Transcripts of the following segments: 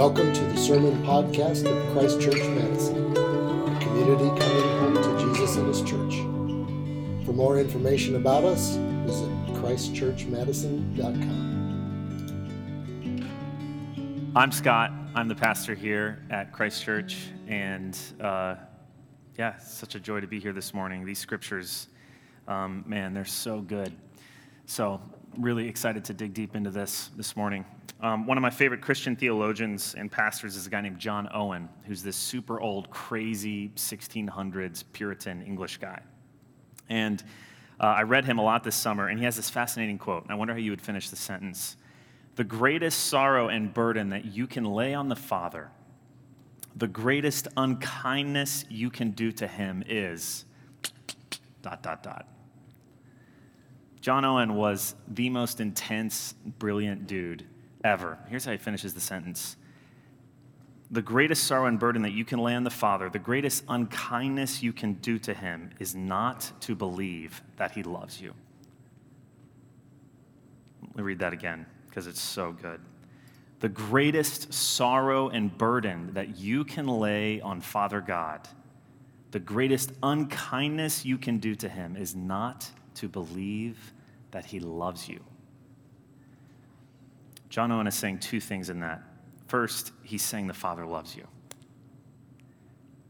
Welcome to the Sermon Podcast of Christ Church Madison, a community coming home to Jesus and His church. For more information about us, visit ChristChurchMadison.com. I'm Scott. I'm the pastor here at Christ Church, and uh, yeah, such a joy to be here this morning. These scriptures, um, man, they're so good. So, really excited to dig deep into this this morning. Um, one of my favorite Christian theologians and pastors is a guy named John Owen, who's this super old, crazy 1600s Puritan English guy. And uh, I read him a lot this summer, and he has this fascinating quote. And I wonder how you would finish the sentence. The greatest sorrow and burden that you can lay on the Father, the greatest unkindness you can do to him is dot, dot, dot. John Owen was the most intense, brilliant dude ever. Here's how he finishes the sentence The greatest sorrow and burden that you can lay on the Father, the greatest unkindness you can do to him, is not to believe that he loves you. Let me read that again because it's so good. The greatest sorrow and burden that you can lay on Father God, the greatest unkindness you can do to him, is not to believe that he loves you. John Owen is saying two things in that. First, he's saying the Father loves you.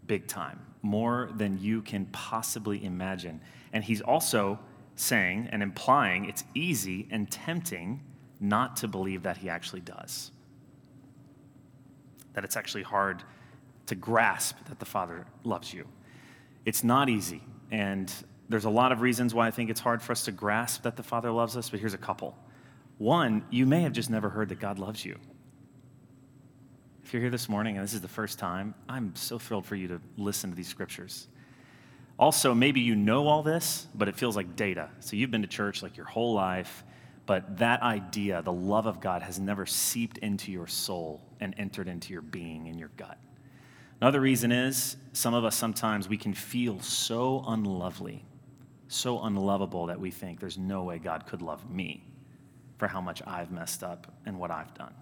Big time. More than you can possibly imagine. And he's also saying and implying it's easy and tempting not to believe that he actually does. That it's actually hard to grasp that the Father loves you. It's not easy. And there's a lot of reasons why I think it's hard for us to grasp that the Father loves us, but here's a couple. One, you may have just never heard that God loves you. If you're here this morning and this is the first time, I'm so thrilled for you to listen to these scriptures. Also, maybe you know all this, but it feels like data. So you've been to church like your whole life, but that idea, the love of God, has never seeped into your soul and entered into your being and your gut. Another reason is some of us sometimes we can feel so unlovely, so unlovable that we think there's no way God could love me for how much I've messed up and what I've done.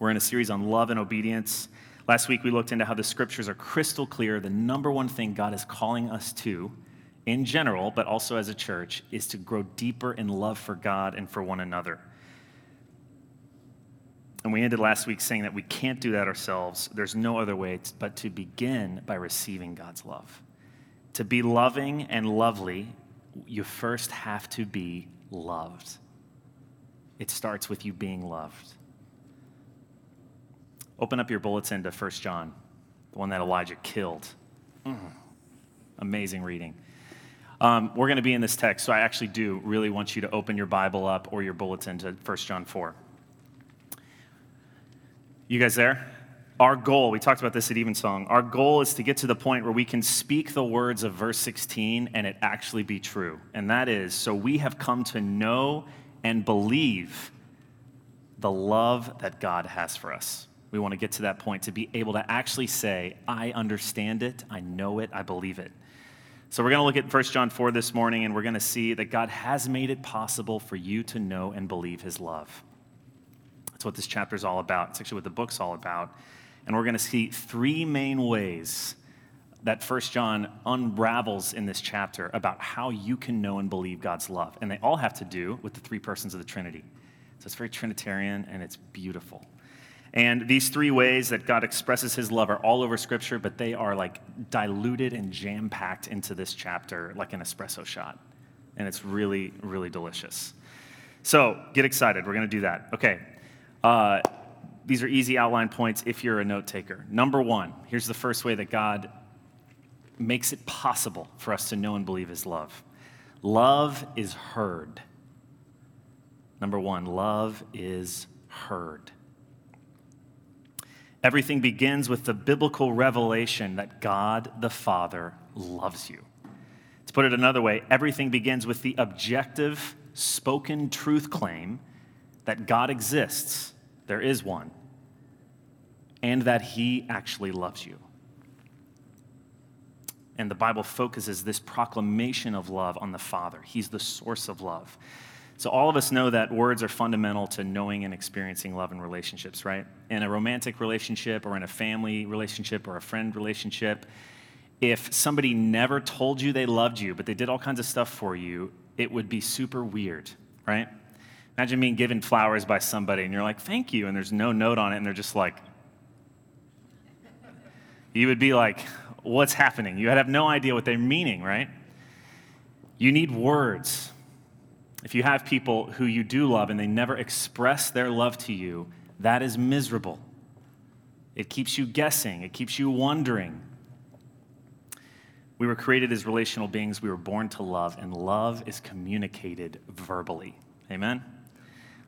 We're in a series on love and obedience. Last week, we looked into how the scriptures are crystal clear. The number one thing God is calling us to, in general, but also as a church, is to grow deeper in love for God and for one another. And we ended last week saying that we can't do that ourselves. There's no other way but to begin by receiving God's love. To be loving and lovely, you first have to be loved. It starts with you being loved. Open up your bulletin to 1 John, the one that Elijah killed. Mm. Amazing reading. Um, we're going to be in this text, so I actually do really want you to open your Bible up or your bulletin to 1 John 4. You guys there? Our goal, we talked about this at Evensong, our goal is to get to the point where we can speak the words of verse 16 and it actually be true. And that is, so we have come to know and believe the love that God has for us. We want to get to that point to be able to actually say, I understand it, I know it, I believe it. So we're going to look at 1 John 4 this morning and we're going to see that God has made it possible for you to know and believe his love. That's what this chapter is all about. It's actually what the book's all about. And we're going to see three main ways that First John unravels in this chapter about how you can know and believe God's love. And they all have to do with the three persons of the Trinity. So it's very Trinitarian and it's beautiful. And these three ways that God expresses his love are all over Scripture, but they are like diluted and jam packed into this chapter like an espresso shot. And it's really, really delicious. So get excited. We're going to do that. Okay. Uh, these are easy outline points if you're a note taker. Number one, here's the first way that God makes it possible for us to know and believe his love love is heard. Number one, love is heard. Everything begins with the biblical revelation that God the Father loves you. To put it another way, everything begins with the objective, spoken truth claim that God exists there is one, and that he actually loves you. And the Bible focuses this proclamation of love on the Father. He's the source of love. So, all of us know that words are fundamental to knowing and experiencing love in relationships, right? In a romantic relationship or in a family relationship or a friend relationship, if somebody never told you they loved you, but they did all kinds of stuff for you, it would be super weird, right? Imagine being given flowers by somebody and you're like, thank you, and there's no note on it, and they're just like, you would be like, what's happening? You would have no idea what they're meaning, right? You need words. If you have people who you do love and they never express their love to you, that is miserable. It keeps you guessing, it keeps you wondering. We were created as relational beings. We were born to love, and love is communicated verbally. Amen?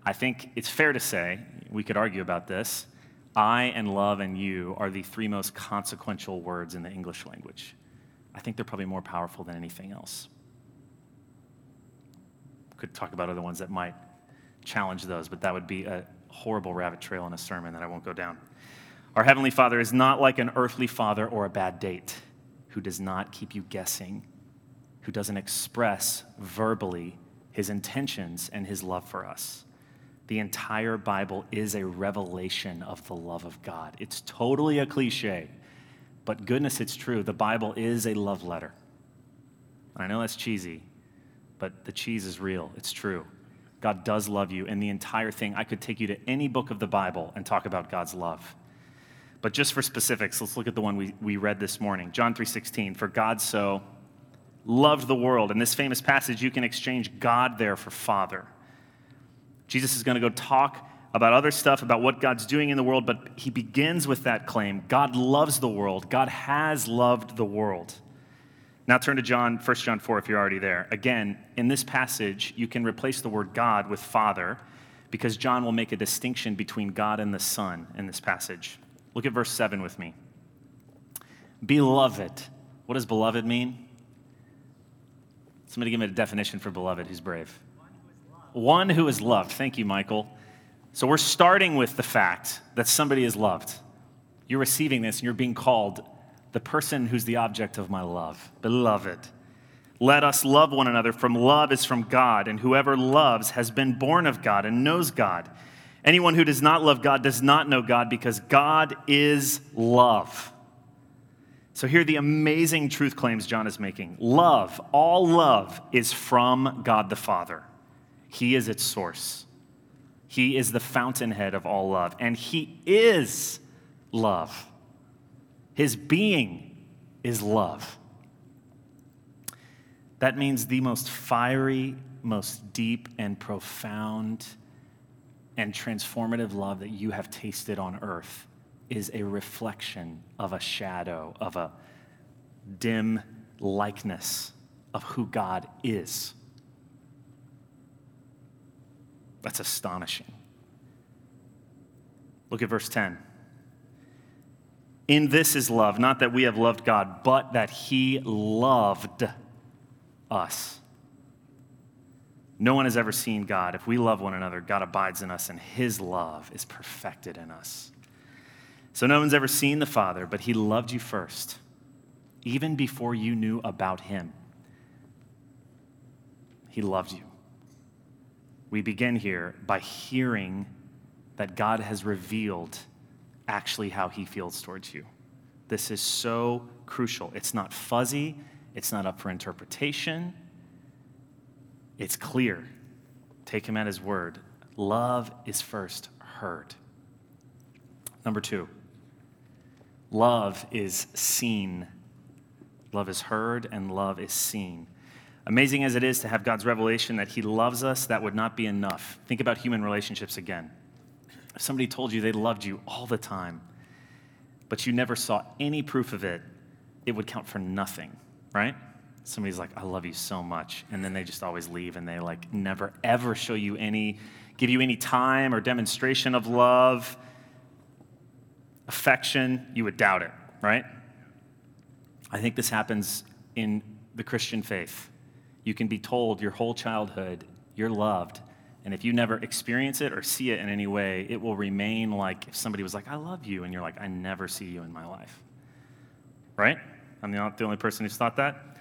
I think it's fair to say, we could argue about this, I and love and you are the three most consequential words in the English language. I think they're probably more powerful than anything else. Could talk about other ones that might challenge those, but that would be a horrible rabbit trail in a sermon that I won't go down. Our Heavenly Father is not like an earthly father or a bad date who does not keep you guessing, who doesn't express verbally his intentions and his love for us. The entire Bible is a revelation of the love of God. It's totally a cliche, but goodness, it's true. The Bible is a love letter. I know that's cheesy, but the cheese is real. It's true. God does love you, and the entire thing, I could take you to any book of the Bible and talk about God's love. But just for specifics, let's look at the one we, we read this morning. John 3:16. For God so loved the world. In this famous passage, you can exchange God there for Father. Jesus is going to go talk about other stuff, about what God's doing in the world, but he begins with that claim God loves the world. God has loved the world. Now turn to John, 1 John 4 if you're already there. Again, in this passage, you can replace the word God with Father because John will make a distinction between God and the Son in this passage. Look at verse 7 with me. Beloved. What does beloved mean? Somebody give me a definition for beloved who's brave. One who is loved. Thank you, Michael. So we're starting with the fact that somebody is loved. You're receiving this and you're being called the person who's the object of my love. Beloved. Let us love one another, from love is from God, and whoever loves has been born of God and knows God. Anyone who does not love God does not know God because God is love. So, here the amazing truth claims John is making. Love, all love, is from God the Father. He is its source. He is the fountainhead of all love, and He is love. His being is love. That means the most fiery, most deep, and profound and transformative love that you have tasted on earth is a reflection of a shadow, of a dim likeness of who God is. That's astonishing. Look at verse 10. In this is love, not that we have loved God, but that He loved us no one has ever seen God. If we love one another, God abides in us, and his love is perfected in us. So no one's ever seen the Father, but he loved you first, even before you knew about him. He loved you. We begin here by hearing that God has revealed actually how he feels towards you. This is so crucial. It's not fuzzy, it's not up for interpretation. It's clear. Take him at his word. Love is first heard. Number two, love is seen. Love is heard and love is seen. Amazing as it is to have God's revelation that He loves us, that would not be enough. Think about human relationships again. If somebody told you they loved you all the time, but you never saw any proof of it, it would count for nothing, right? somebody's like, I love you so much. And then they just always leave and they like never ever show you any, give you any time or demonstration of love, affection, you would doubt it, right? I think this happens in the Christian faith. You can be told your whole childhood you're loved. And if you never experience it or see it in any way, it will remain like if somebody was like, I love you, and you're like, I never see you in my life. Right? I'm not the only person who's thought that.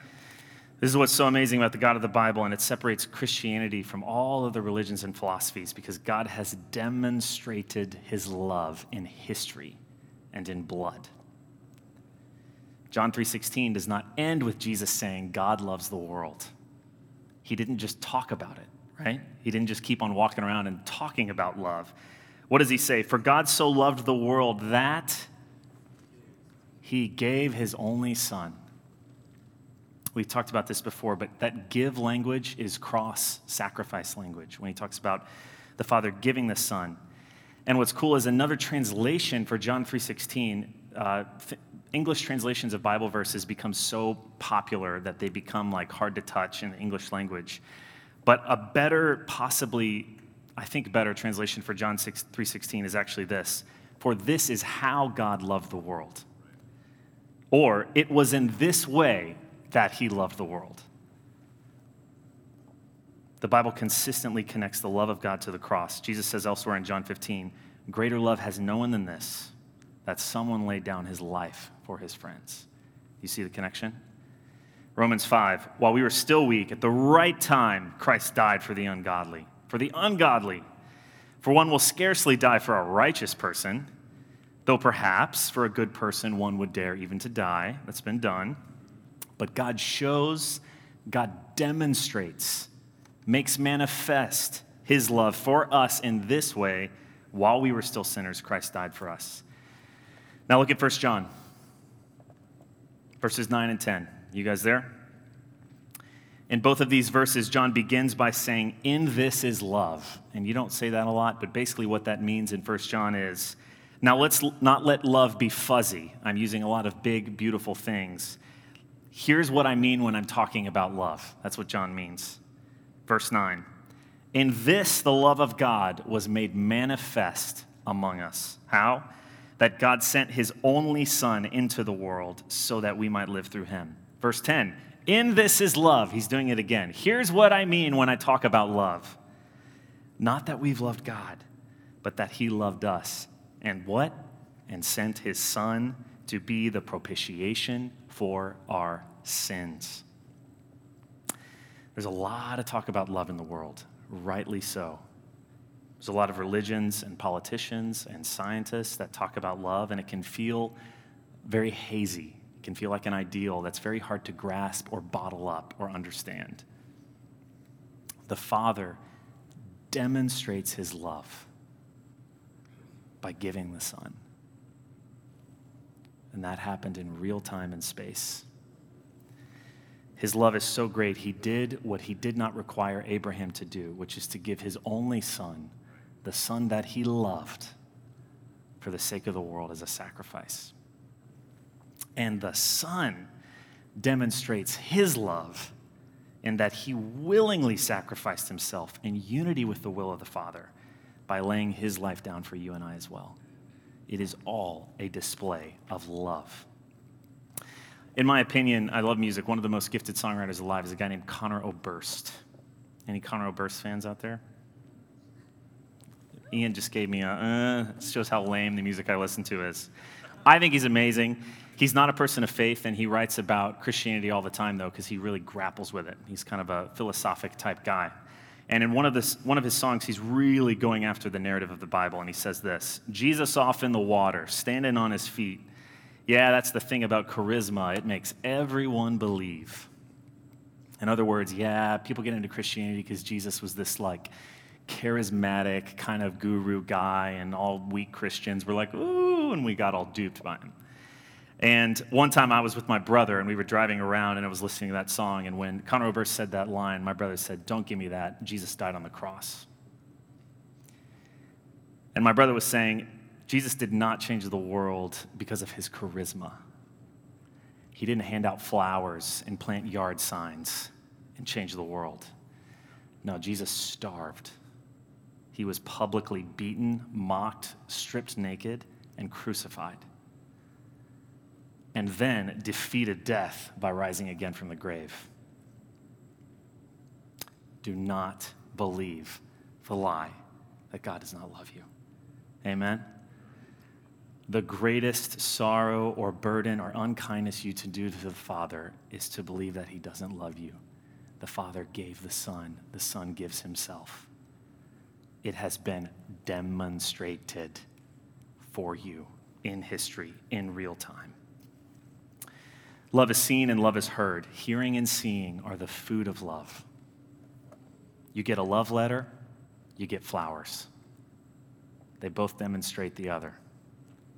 This is what's so amazing about the God of the Bible, and it separates Christianity from all of the religions and philosophies because God has demonstrated his love in history and in blood. John 3:16 does not end with Jesus saying God loves the world. He didn't just talk about it, right? He didn't just keep on walking around and talking about love. What does he say? For God so loved the world that he gave his only son We've talked about this before, but that give language is cross sacrifice language when he talks about the Father giving the Son. And what's cool is another translation for John 3:16. Uh, English translations of Bible verses become so popular that they become like hard to touch in the English language. But a better, possibly, I think, better translation for John 6, 3:16 is actually this: "For this is how God loved the world." Or it was in this way that he loved the world. The Bible consistently connects the love of God to the cross. Jesus says elsewhere in John 15, Greater love has no one than this, that someone laid down his life for his friends. You see the connection? Romans 5, while we were still weak, at the right time, Christ died for the ungodly. For the ungodly. For one will scarcely die for a righteous person, though perhaps for a good person one would dare even to die. That's been done. But God shows, God demonstrates, makes manifest his love for us in this way. While we were still sinners, Christ died for us. Now look at 1 John, verses 9 and 10. You guys there? In both of these verses, John begins by saying, In this is love. And you don't say that a lot, but basically what that means in 1 John is, now let's not let love be fuzzy. I'm using a lot of big, beautiful things. Here's what I mean when I'm talking about love. That's what John means. Verse 9. In this, the love of God was made manifest among us. How? That God sent his only Son into the world so that we might live through him. Verse 10. In this is love. He's doing it again. Here's what I mean when I talk about love not that we've loved God, but that he loved us. And what? And sent his Son to be the propitiation for our sins. There's a lot of talk about love in the world, rightly so. There's a lot of religions and politicians and scientists that talk about love, and it can feel very hazy. It can feel like an ideal that's very hard to grasp or bottle up or understand. The Father demonstrates his love by giving the Son. And that happened in real time and space. His love is so great, he did what he did not require Abraham to do, which is to give his only son, the son that he loved, for the sake of the world as a sacrifice. And the son demonstrates his love in that he willingly sacrificed himself in unity with the will of the Father by laying his life down for you and I as well. It is all a display of love. In my opinion, I love music. One of the most gifted songwriters alive is a guy named Conor Oberst. Any Conor Oberst fans out there? Ian just gave me a, uh, shows how lame the music I listen to is. I think he's amazing. He's not a person of faith, and he writes about Christianity all the time, though, because he really grapples with it. He's kind of a philosophic type guy. And in one of, this, one of his songs, he's really going after the narrative of the Bible, and he says this Jesus off in the water, standing on his feet. Yeah, that's the thing about charisma, it makes everyone believe. In other words, yeah, people get into Christianity because Jesus was this like charismatic kind of guru guy, and all weak Christians were like, ooh, and we got all duped by him. And one time I was with my brother and we were driving around and I was listening to that song. And when Conor Oberst said that line, my brother said, Don't give me that. Jesus died on the cross. And my brother was saying, Jesus did not change the world because of his charisma. He didn't hand out flowers and plant yard signs and change the world. No, Jesus starved. He was publicly beaten, mocked, stripped naked, and crucified and then defeated death by rising again from the grave. Do not believe the lie that God does not love you. Amen? the greatest sorrow or burden or unkindness you to do to the Father is to believe that He doesn't love you. The Father gave the Son, the Son gives Himself. It has been demonstrated for you in history, in real time. Love is seen and love is heard. Hearing and seeing are the food of love. You get a love letter, you get flowers. They both demonstrate the other.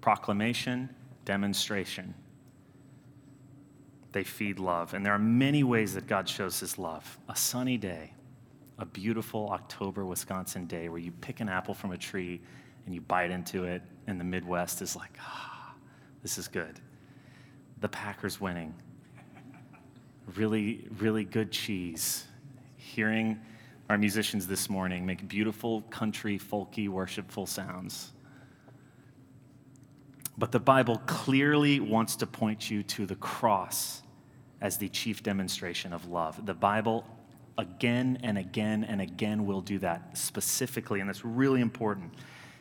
Proclamation, demonstration. They feed love. And there are many ways that God shows his love. A sunny day, a beautiful October Wisconsin day where you pick an apple from a tree and you bite into it, and the Midwest is like, ah, this is good. The Packers winning. Really, really good cheese. Hearing our musicians this morning make beautiful, country, folky, worshipful sounds. But the Bible clearly wants to point you to the cross as the chief demonstration of love. The Bible again and again and again we'll do that specifically, and that's really important.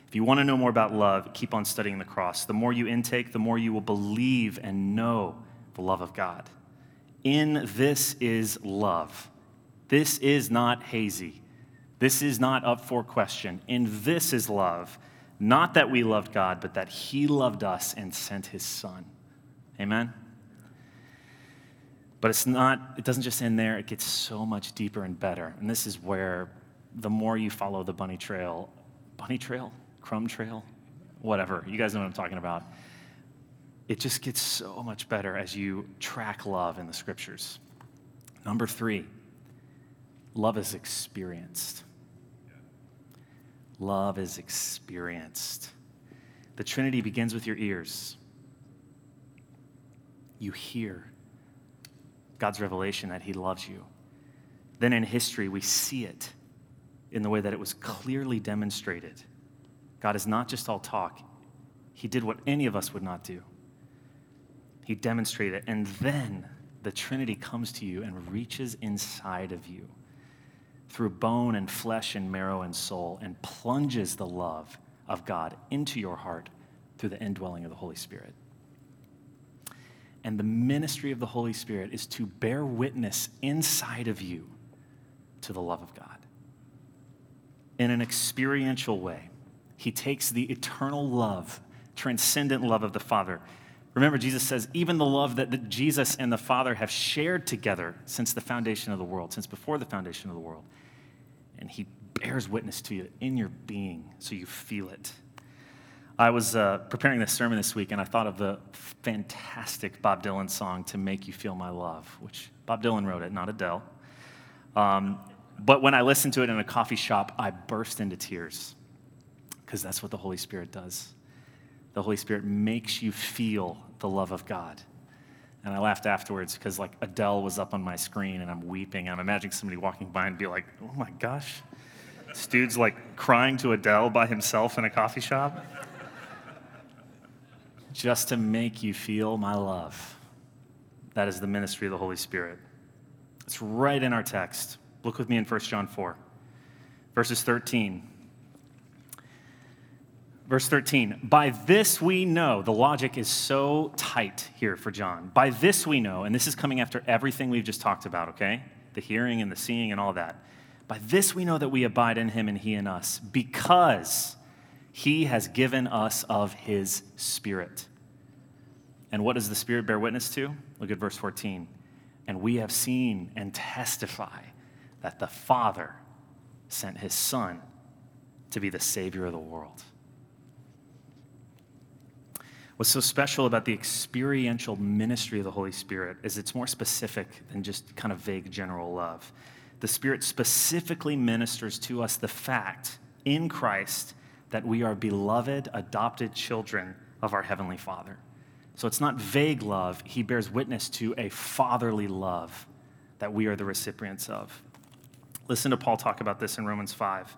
If you want to know more about love, keep on studying the cross. The more you intake, the more you will believe and know the love of God. In this is love. This is not hazy. This is not up for question. In this is love. Not that we loved God, but that He loved us and sent His Son. Amen? But it's not, it doesn't just end there, it gets so much deeper and better. And this is where the more you follow the bunny trail, bunny trail, crumb trail, whatever, you guys know what I'm talking about. It just gets so much better as you track love in the scriptures. Number three, love is experienced. Love is experienced. The Trinity begins with your ears. You hear God's revelation that He loves you. Then in history, we see it in the way that it was clearly demonstrated. God is not just all talk, He did what any of us would not do. He demonstrated it. And then the Trinity comes to you and reaches inside of you through bone and flesh and marrow and soul and plunges the love of God into your heart through the indwelling of the Holy Spirit. And the ministry of the Holy Spirit is to bear witness inside of you to the love of God. In an experiential way, He takes the eternal love, transcendent love of the Father. Remember, Jesus says, even the love that Jesus and the Father have shared together since the foundation of the world, since before the foundation of the world and He bears witness to you in your being so you feel it. I was uh, preparing this sermon this week and I thought of the fantastic Bob Dylan song, To Make You Feel My Love, which Bob Dylan wrote it, not Adele. Um, but when I listened to it in a coffee shop, I burst into tears because that's what the Holy Spirit does. The Holy Spirit makes you feel the love of God. And I laughed afterwards because like Adele was up on my screen and I'm weeping. I'm imagining somebody walking by and be like, oh my gosh, this dude's like crying to Adele by himself in a coffee shop. Just to make you feel my love. That is the ministry of the Holy Spirit. It's right in our text. Look with me in 1 John 4, verses 13 Verse 13, by this we know, the logic is so tight here for John. By this we know, and this is coming after everything we've just talked about, okay? The hearing and the seeing and all that. By this we know that we abide in him and he in us, because he has given us of his spirit. And what does the spirit bear witness to? Look at verse 14. And we have seen and testify that the Father sent his Son to be the Savior of the world. What's so special about the experiential ministry of the Holy Spirit is it's more specific than just kind of vague general love. The Spirit specifically ministers to us the fact in Christ that we are beloved, adopted children of our Heavenly Father. So it's not vague love, He bears witness to a fatherly love that we are the recipients of. Listen to Paul talk about this in Romans 5.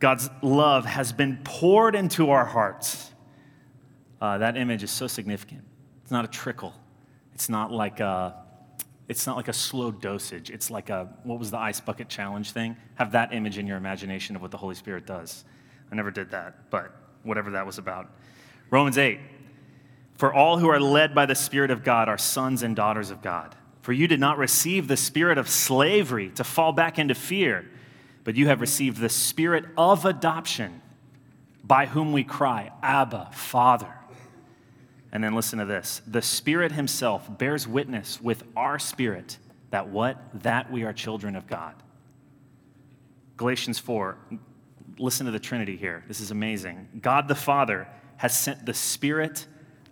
God's love has been poured into our hearts uh, that image is so significant. It's not a trickle. It's not like a, it's not like a slow dosage. It's like a, what was the ice bucket challenge thing? Have that image in your imagination of what the Holy Spirit does. I never did that, but whatever that was about. Romans 8. For all who are led by the Spirit of God are sons and daughters of God. For you did not receive the spirit of slavery to fall back into fear, but you have received the spirit of adoption, by whom we cry, Abba, Father. And then listen to this the Spirit Himself bears witness with our spirit that what? That we are children of God. Galatians 4, listen to the Trinity here. This is amazing. God the Father has sent the Spirit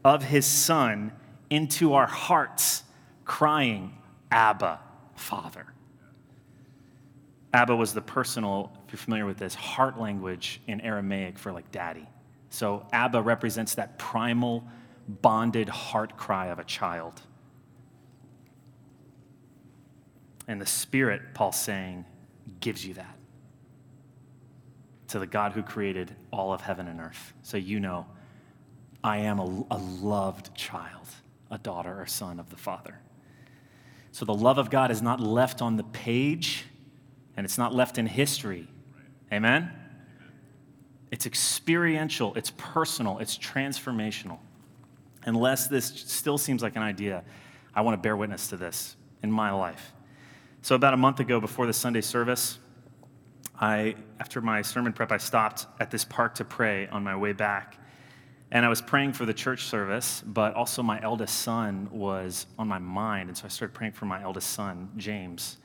of His Son into our hearts, crying, Abba, Father. Abba was the personal, if you're familiar with this, heart language in Aramaic for like daddy. So Abba represents that primal, bonded heart cry of a child. And the Spirit, Paul's saying, gives you that to the God who created all of heaven and earth. So you know, I am a, a, loved child, a daughter or son of the Father. So the love of God is not left on the page and it's not left in history. Amen? It's experiential, it's personal, it's transformational. Unless this still seems like an idea, I want to bear witness to this in my life. So, about a month ago, before the Sunday service, I, after my sermon prep, I stopped at this park to pray on my way back. And I was praying for the church service, but also my eldest son was on my mind. And so I started praying for my eldest son, James.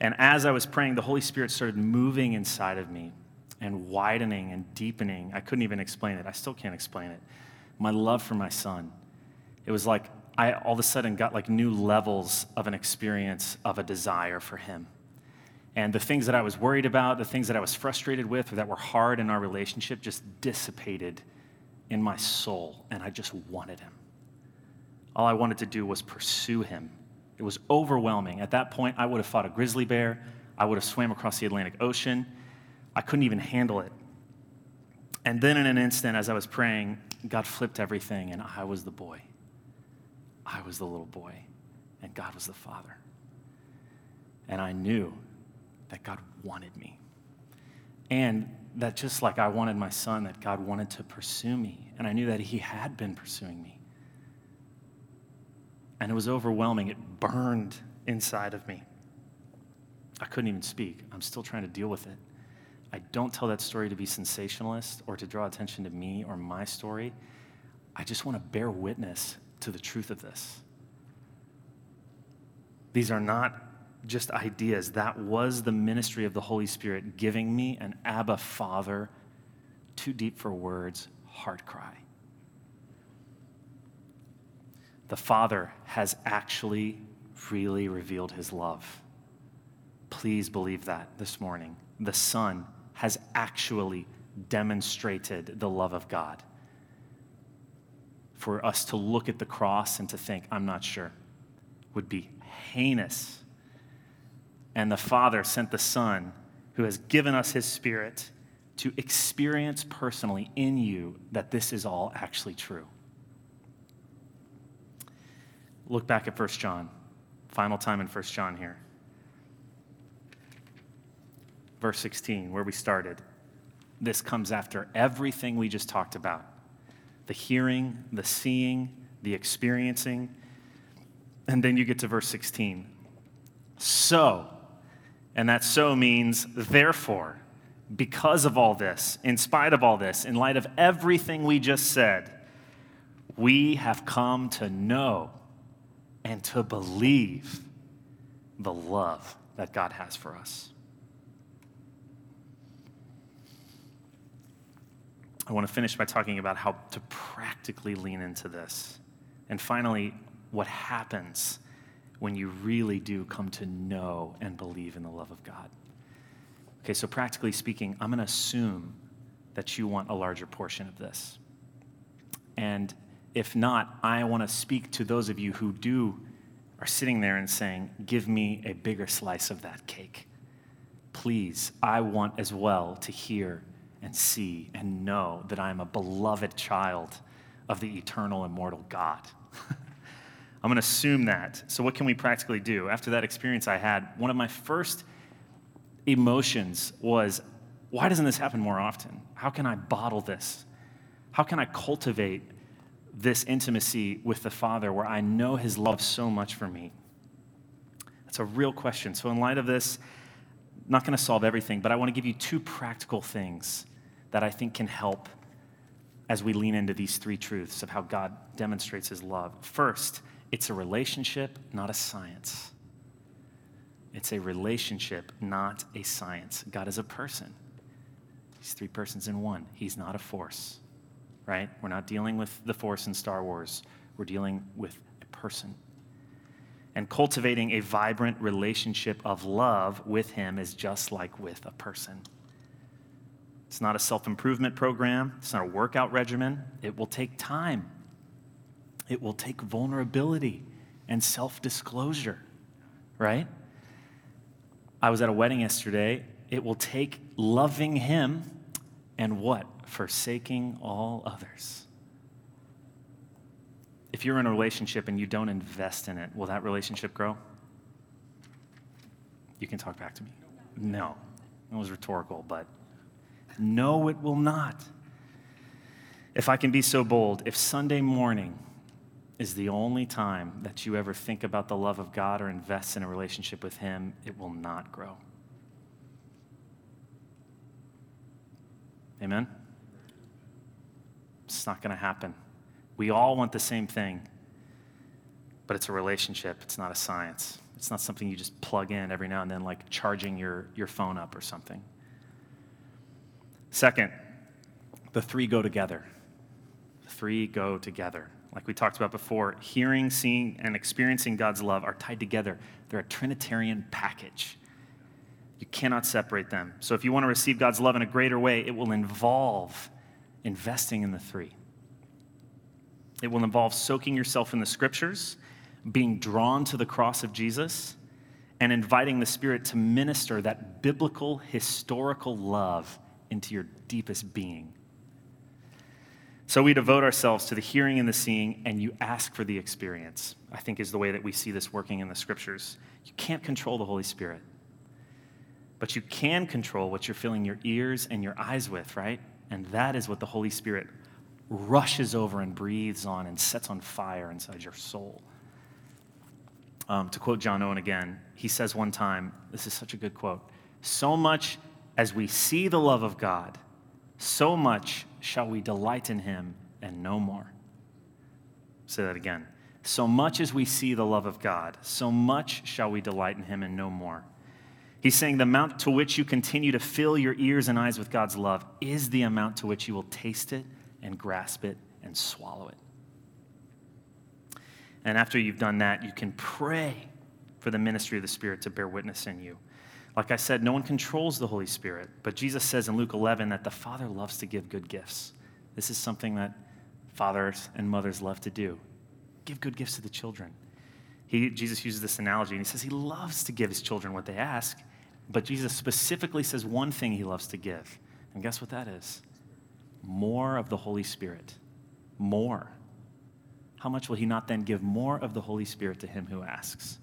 And as I was praying, the Holy Spirit started moving inside of me and widening and deepening. I couldn't even explain it. I still can't explain it. My love for my son. It was like I all of a sudden got like new levels of an experience of a desire for him. And the things that I was worried about, the things that I was frustrated with, or that were hard in our relationship, just dissipated in my soul, and I just wanted him. All I wanted to do was pursue him. It was overwhelming. At that point, I would have fought a grizzly bear, I would have swam across the Atlantic Ocean. I couldn't even handle it. And then, in an instant, as I was praying, God flipped everything, and I was the boy. I was the little boy, and God was the father. And I knew that God wanted me. And that just like I wanted my son, that God wanted to pursue me. And I knew that He had been pursuing me. And it was overwhelming. It burned inside of me. I couldn't even speak. I'm still trying to deal with it. I don't tell that story to be sensationalist or to draw attention to me or my story. I just want to bear witness to the truth of this. These are not just ideas. That was the ministry of the Holy Spirit giving me an Abba Father, too deep for words, heart cry. The Father has actually freely revealed his love. Please believe that this morning. The Son has actually demonstrated the love of God. For us to look at the cross and to think, I'm not sure, would be heinous and the Father sent the Son, who has given us his Spirit, to experience personally in you that this is all actually true. Look back at 1 John, final time in 1 John here. Verse 16, where we started. This comes after everything we just talked about the hearing, the seeing, the experiencing. And then you get to verse 16. So, and that so means therefore, because of all this, in spite of all this, in light of everything we just said, we have come to know and to believe the love that God has for us. I want to finish by talking about how to practically lean into this. And finally, what happens when you really do come to know and believe in the love of God. Okay, so practically speaking, I'm going to assume that you want a larger portion of this. And if not, I want to speak to those of you who do are sitting there and saying, Give me a bigger slice of that cake. Please, I want as well to hear and see and know that I am a beloved child of the eternal, immortal God. I'm going to assume that. So, what can we practically do? After that experience I had, one of my first emotions was why doesn't this happen more often? How can I bottle this? How can I cultivate this intimacy with the Father where I know His love so much for me? That's a real question. So, in light of this, I'm not going to solve everything, but I want to give you two practical things that I think can help as we lean into these three truths of how God demonstrates His love. First, it's a relationship, not a science. It's a relationship, not a science. God is a person. He's three persons in one. He's not a force, right? We're not dealing with the force in Star Wars. We're dealing with a person. And cultivating a vibrant relationship of love with Him is just like with a person. It's not a self improvement program, it's not a workout regimen. It will take time, it will take vulnerability and self disclosure, right? I was at a wedding yesterday. It will take loving Him and what? Forsaking all others. If you're in a relationship and you don't invest in it, will that relationship grow? You can talk back to me. No. It was rhetorical, but no, it will not. If I can be so bold, if Sunday morning is the only time that you ever think about the love of God or invest in a relationship with Him, it will not grow. Amen? It's not going to happen. We all want the same thing, but it's a relationship, it's not a science. It's not something you just plug in every now and then, like charging your, your phone up or something. Second, the three go together. The three go together. Like we talked about before, hearing, seeing, and experiencing God's love are tied together. They're a Trinitarian package. You cannot separate them. So if you want to receive God's love in a greater way, it will involve investing in the three. It will involve soaking yourself in the scriptures, being drawn to the cross of Jesus, and inviting the Spirit to minister that biblical, historical love into your deepest being. So we devote ourselves to the hearing and the seeing, and you ask for the experience, I think is the way that we see this working in the scriptures. You can't control the Holy Spirit, but you can control what you're filling your ears and your eyes with, right? And that is what the Holy Spirit rushes over and breathes on and sets on fire inside your soul. Um, to quote John Owen again, he says one time, this is such a good quote so much as we see the love of God, so much shall we delight in him and no more. Say that again. So much as we see the love of God, so much shall we delight in him and no more. He's saying the amount to which you continue to fill your ears and eyes with God's love is the amount to which you will taste it and grasp it and swallow it. And after you've done that, you can pray for the ministry of the Spirit to bear witness in you. Like I said, no one controls the Holy Spirit, but Jesus says in Luke 11 that the Father loves to give good gifts. This is something that fathers and mothers love to do give good gifts to the children. He, Jesus uses this analogy, and he says he loves to give his children what they ask, but Jesus specifically says one thing he loves to give. And guess what that is? More of the Holy Spirit. More. How much will he not then give more of the Holy Spirit to him who asks?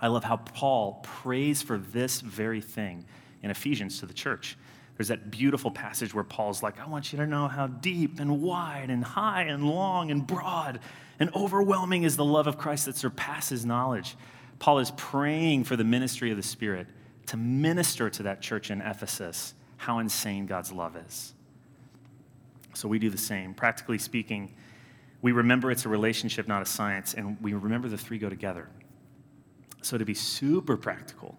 I love how Paul prays for this very thing in Ephesians to the church. There's that beautiful passage where Paul's like, I want you to know how deep and wide and high and long and broad and overwhelming is the love of Christ that surpasses knowledge. Paul is praying for the ministry of the Spirit to minister to that church in Ephesus how insane God's love is. So we do the same. Practically speaking, we remember it's a relationship, not a science, and we remember the three go together. So, to be super practical,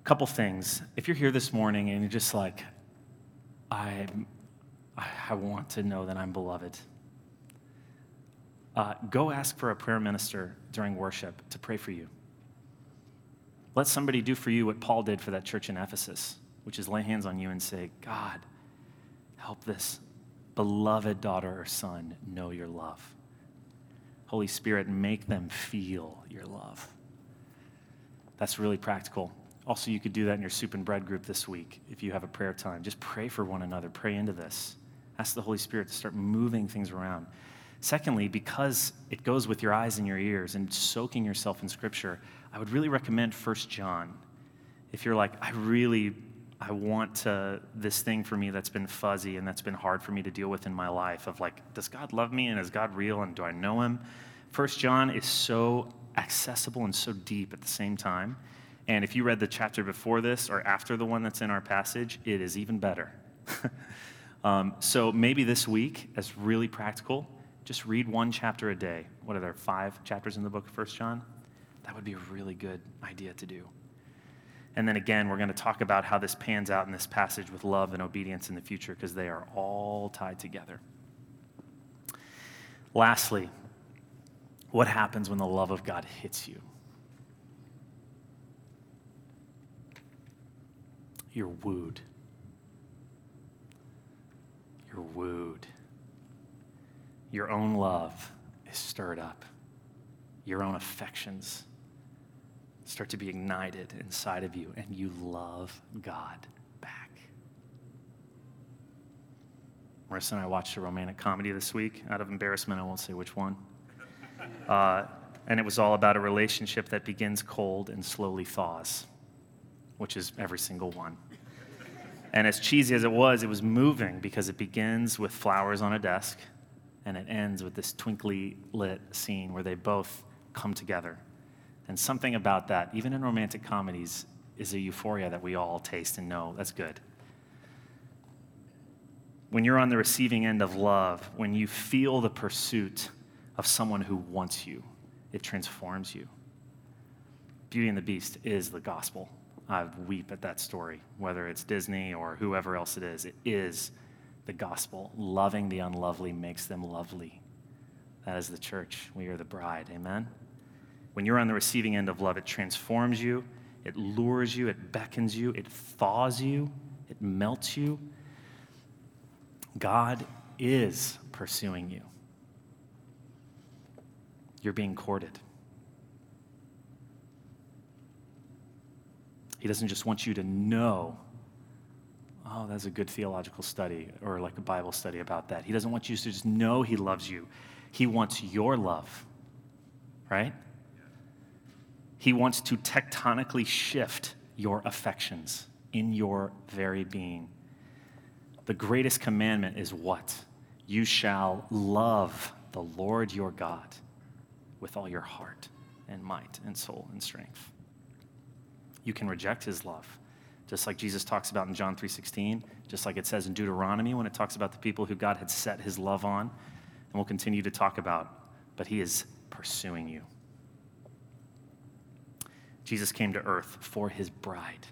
a couple things. If you're here this morning and you're just like, I, I want to know that I'm beloved, uh, go ask for a prayer minister during worship to pray for you. Let somebody do for you what Paul did for that church in Ephesus, which is lay hands on you and say, God, help this beloved daughter or son know your love. Holy Spirit, make them feel your love. That's really practical. Also, you could do that in your soup and bread group this week if you have a prayer time. Just pray for one another, pray into this. Ask the Holy Spirit to start moving things around. Secondly, because it goes with your eyes and your ears and soaking yourself in Scripture, I would really recommend 1 John. If you're like, I really, I want to, this thing for me that's been fuzzy and that's been hard for me to deal with in my life of like, does God love me and is God real and do I know him? First John is so accessible and so deep at the same time. And if you read the chapter before this or after the one that's in our passage, it is even better. um, so maybe this week, as really practical, just read one chapter a day. What are there, five chapters in the book of First John? That would be a really good idea to do. And then again, we're going to talk about how this pans out in this passage with love and obedience in the future because they are all tied together. Lastly, what happens when the love of God hits you? You're wooed. You're wooed. Your own love is stirred up. Your own affections start to be ignited inside of you, and you love God back. Marissa and I watched a romantic comedy this week. Out of embarrassment, I won't say which one. Uh, and it was all about a relationship that begins cold and slowly thaws, which is every single one. And as cheesy as it was, it was moving because it begins with flowers on a desk and it ends with this twinkly lit scene where they both come together. And something about that, even in romantic comedies, is a euphoria that we all taste and know. That's good. When you're on the receiving end of love, when you feel the pursuit of someone who wants you, it transforms you. Beauty and the Beast is the gospel. I weep at that story, whether it's Disney or whoever else it is. It is the gospel. Loving the unlovely makes them lovely. That is the church. We are the bride. Amen? When you're on the receiving end of love, it transforms you, it lures you, it beckons you, it thaws you, it melts you. God is pursuing you. You're being courted. He doesn't just want you to know, oh, that's a good theological study or like a Bible study about that. He doesn't want you to just know He loves you. He wants your love, right? He wants to tectonically shift your affections in your very being. The greatest commandment is what? You shall love the Lord your God with all your heart and might and soul and strength. You can reject his love, just like Jesus talks about in John 3:16, just like it says in Deuteronomy when it talks about the people who God had set his love on, and we'll continue to talk about, but he is pursuing you. Jesus came to earth for his bride,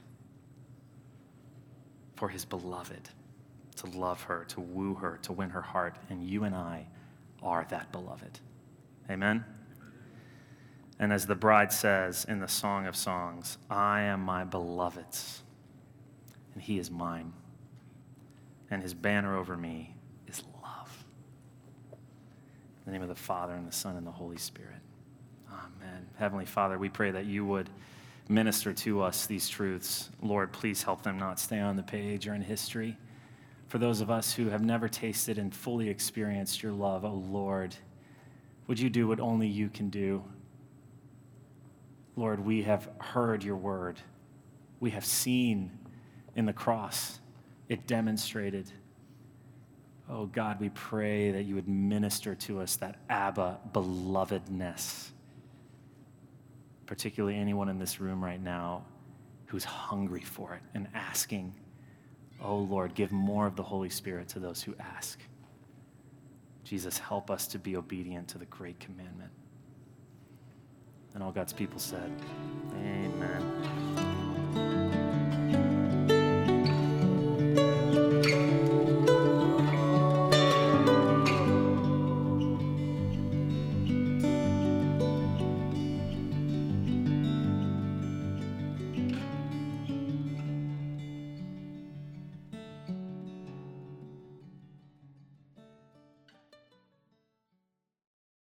for his beloved, to love her, to woo her, to win her heart. And you and I are that beloved. Amen? And as the bride says in the Song of Songs, I am my beloved's, and he is mine. And his banner over me is love. In the name of the Father, and the Son, and the Holy Spirit. Amen. Heavenly Father, we pray that you would minister to us these truths. Lord, please help them not stay on the page or in history. For those of us who have never tasted and fully experienced your love, oh Lord, would you do what only you can do? Lord, we have heard your word. We have seen in the cross it demonstrated. Oh God, we pray that you would minister to us that Abba belovedness particularly anyone in this room right now who's hungry for it and asking, Oh Lord, give more of the Holy Spirit to those who ask. Jesus, help us to be obedient to the great commandment. And all God's people said, Amen.